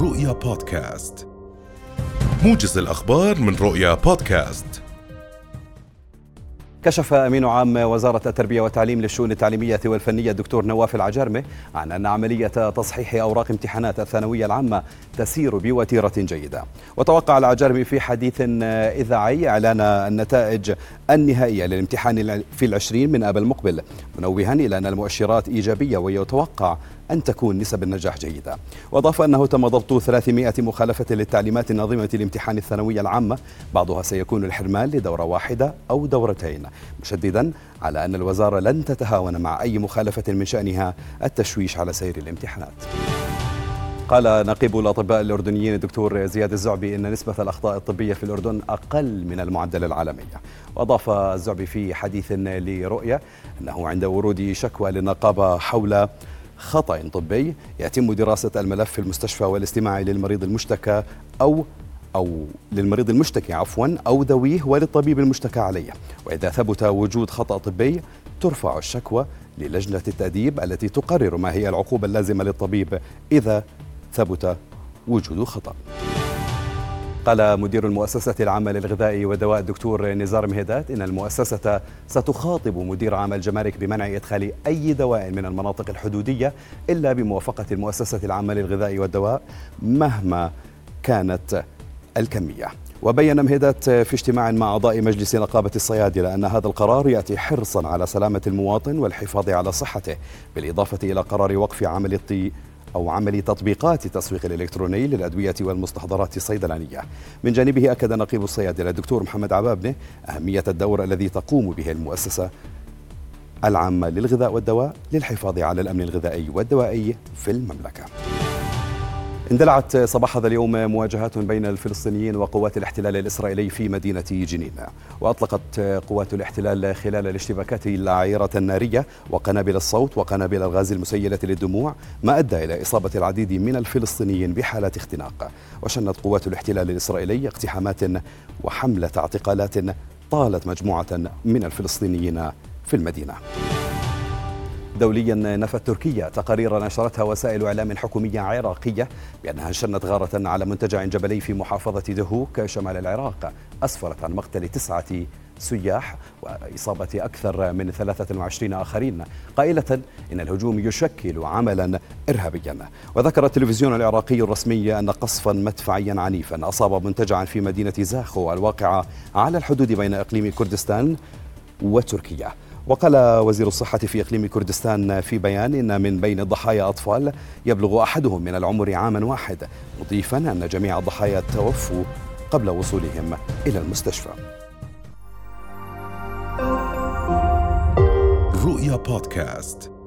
رؤيا بودكاست. موجز الأخبار من رؤيا بودكاست. كشف أمين عام وزارة التربية والتعليم للشؤون التعليمية والفنية الدكتور نواف العجرمة عن أن عملية تصحيح أوراق امتحانات الثانوية العامة تسير بوتيرة جيدة. وتوقع العجرمي في حديث إذاعي إعلان النتائج النهائية للامتحان في العشرين من آب المقبل منوها إلى أن المؤشرات إيجابية ويتوقع أن تكون نسب النجاح جيدة. وأضاف أنه تم ضبط 300 مخالفة للتعليمات الناظمة لامتحان الثانوية العامة بعضها سيكون الحرمان لدورة واحدة أو دورتين. مشددا على أن الوزارة لن تتهاون مع أي مخالفة من شأنها التشويش على سير الامتحانات. قال نقيب الأطباء الأردنيين الدكتور زياد الزعبي أن نسبة الأخطاء الطبية في الأردن أقل من المعدل العالمي. وأضاف الزعبي في حديث لرؤية أنه عند ورود شكوى للنقابة حول خطأ طبي يتم دراسة الملف في المستشفى والاستماع للمريض المشتكى أو أو للمريض المشتكي عفوا أو ذويه وللطبيب المشتكى عليه. وإذا ثبت وجود خطأ طبي ترفع الشكوى للجنة التأديب التي تقرر ما هي العقوبة اللازمة للطبيب إذا ثبت وجود خطأ. قال مدير المؤسسة العامة للغذاء والدواء الدكتور نزار مهدات إن المؤسسة ستخاطب مدير عام الجمارك بمنع إدخال أي دواء من المناطق الحدودية إلا بموافقة المؤسسة العامة للغذاء والدواء مهما كانت الكمية. وبين مهدات في اجتماع مع أعضاء مجلس نقابة الصيادلة أن هذا القرار يأتي حرصا على سلامة المواطن والحفاظ على صحته بالإضافة إلى قرار وقف عمل الطي أو عمل تطبيقات التسويق الإلكتروني للأدوية والمستحضرات الصيدلانية. من جانبه أكد نقيب الصيادلة الدكتور محمد عبابنة أهمية الدور الذي تقوم به المؤسسة العامة للغذاء والدواء للحفاظ على الأمن الغذائي والدوائي في المملكة. اندلعت صباح هذا اليوم مواجهات بين الفلسطينيين وقوات الاحتلال الإسرائيلي في مدينة جنين. وأطلقت قوات الاحتلال خلال الاشتباكات العيرة النارية وقنابل الصوت وقنابل الغاز المسيلة للدموع ما أدى إلى إصابة العديد من الفلسطينيين بحالة اختناق. وشنت قوات الاحتلال الإسرائيلي اقتحامات وحملة اعتقالات طالت مجموعة من الفلسطينيين في المدينة. دوليا نفت تركيا تقارير نشرتها وسائل إعلام حكومية عراقية بأنها شنت غارة على منتجع جبلي في محافظة دهوك شمال العراق أسفرت عن مقتل تسعة سياح وإصابة أكثر من 23 آخرين. قائلة إن الهجوم يشكل عملا إرهابيا. وذكر التلفزيون العراقي الرسمي أن قصفا مدفعيا عنيفا أصاب منتجعا في مدينة زاخو الواقعة على الحدود بين إقليم كردستان وتركيا. وقال وزير الصحة في إقليم كردستان في بيان إن من بين الضحايا أطفال يبلغ أحدهم من العمر عاما واحد مضيفا أن جميع الضحايا توفوا قبل وصولهم إلى المستشفى. رؤيا بودكاست.